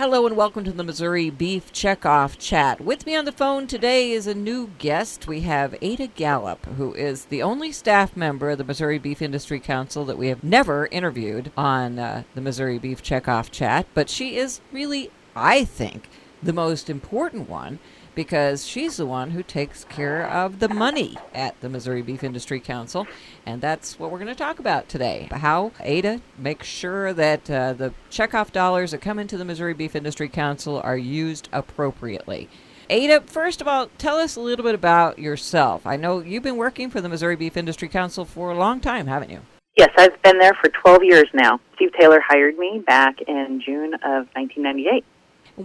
Hello and welcome to the Missouri Beef Checkoff Chat. With me on the phone today is a new guest. We have Ada Gallup, who is the only staff member of the Missouri Beef Industry Council that we have never interviewed on uh, the Missouri Beef Checkoff Chat, but she is really, I think, the most important one because she's the one who takes care of the money at the Missouri Beef Industry Council. And that's what we're going to talk about today. How Ada makes sure that uh, the checkoff dollars that come into the Missouri Beef Industry Council are used appropriately. Ada, first of all, tell us a little bit about yourself. I know you've been working for the Missouri Beef Industry Council for a long time, haven't you? Yes, I've been there for 12 years now. Steve Taylor hired me back in June of 1998.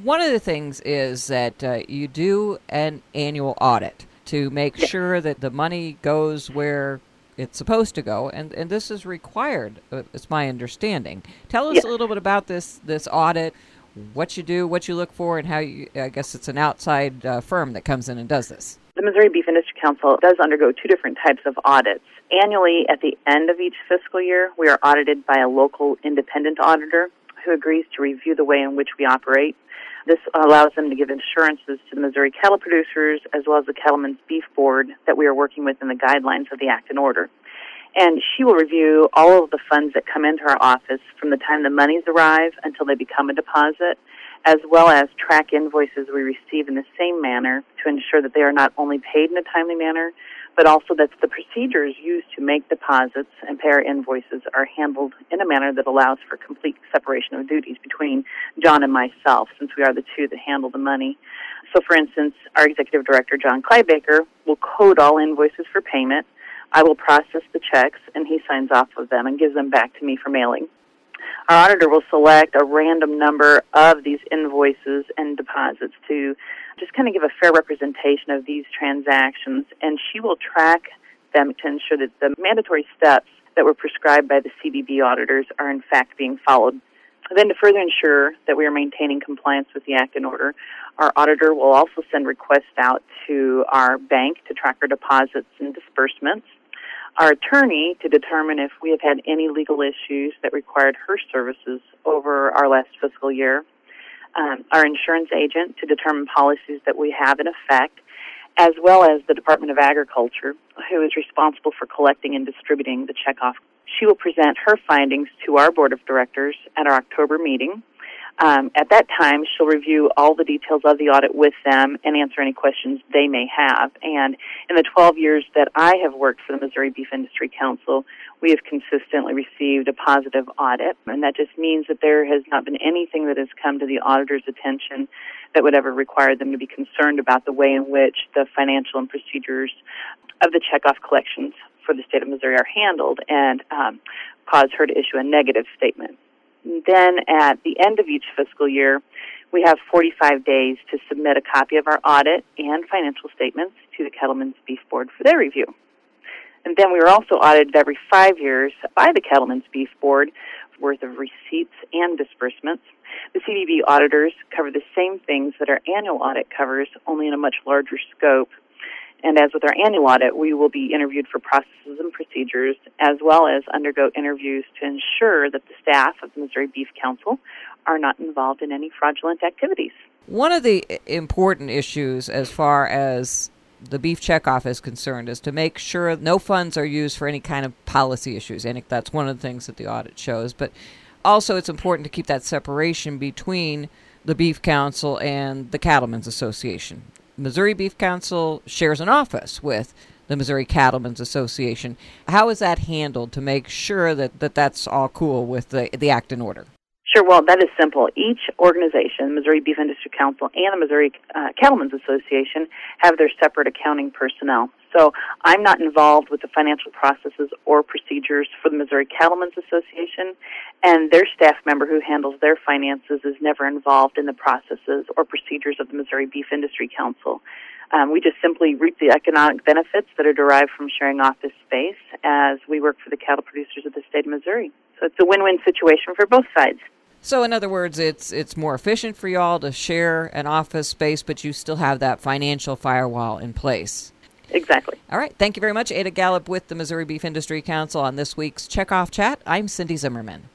One of the things is that uh, you do an annual audit to make sure that the money goes where it's supposed to go, and, and this is required. Uh, it's my understanding. Tell us Yes. a little bit about this this audit, what you do, what you look for, and how you. I guess it's an outside uh, firm that comes in and does this. The Missouri Beef Industry Council does undergo two different types of audits. Annually, at the end of each fiscal year, we are audited by a local independent auditor who agrees to review the way in which we operate. This allows them to give assurances to the Missouri cattle producers as well as the Cattlemen's Beef Board that we are working within the guidelines of the Act and Order. And she will review all of the funds that come into our office from the time the monies arrive until they become a deposit, as well as track invoices we receive in the same manner to ensure that they are not only paid in a timely manner, but also that the procedures used to make deposits and pay our invoices are handled in a manner that allows for complete separation of duties between John and myself, since we are the two that handle the money. So, for instance, our executive director, John Clybaker, will code all invoices for payment. I will process the checks, and he signs off of them and gives them back to me for mailing. Our auditor will select a random number of these invoices and deposits to just kind of give a fair representation of these transactions, and she will track them to ensure that the mandatory steps that were prescribed by the CBB auditors are in fact being followed. Then, to further ensure that we are maintaining compliance with the Act and Order, our auditor will also send requests out to our bank to track our deposits and disbursements our attorney to determine if we have had any legal issues that required her services over our last fiscal year, um, our insurance agent to determine policies that we have in effect, as well as the Department of Agriculture, who is responsible for collecting and distributing the checkoff. She will present her findings to our board of directors at our October meeting. Um, at that time, she'll review all the details of the audit with them and answer any questions they may have. And in the 12 years that I have worked for the Missouri Beef Industry Council, we have consistently received a positive audit. And that just means that there has not been anything that has come to the auditor's attention that would ever require them to be concerned about the way in which the financial and procedures of the checkoff collections for the state of Missouri are handled and um, cause her to issue a negative statement. And then at the end of each fiscal year, we have 45 days to submit a copy of our audit and financial statements to the Cattlemen's Beef Board for their review. And then we are also audited every five years by the Cattlemen's Beef Board worth of receipts and disbursements. The CBB auditors cover the same things that our annual audit covers, only in a much larger scope. And as with our annual audit, we will be interviewed for processes and procedures, as well as undergo interviews to ensure that the staff of the Missouri Beef Council are not involved in any fraudulent activities. One of the important issues as far as the beef checkoff is concerned is to make sure no funds are used for any kind of policy issues. And that's one of the things that the audit shows. But also, it's important to keep that separation between the Beef Council and the Cattlemen's Association. Missouri Beef Council shares an office with the Missouri Cattlemen's Association. How is that handled to make sure that, that that's all cool with the, the act and order? Sure, well, that is simple. Each organization, Missouri Beef Industry Council and the Missouri uh, Cattlemen's Association, have their separate accounting personnel. So I'm not involved with the financial processes or procedures for the Missouri Cattlemen's Association, and their staff member who handles their finances is never involved in the processes or procedures of the Missouri Beef Industry Council. Um, we just simply reap the economic benefits that are derived from sharing office space as we work for the cattle producers of the state of Missouri. So it's a win-win situation for both sides. So, in other words, it's it's more efficient for y'all to share an office space, but you still have that financial firewall in place. Exactly. All right. Thank you very much, Ada Gallup with the Missouri Beef Industry Council on this week's Checkoff Chat. I'm Cindy Zimmerman.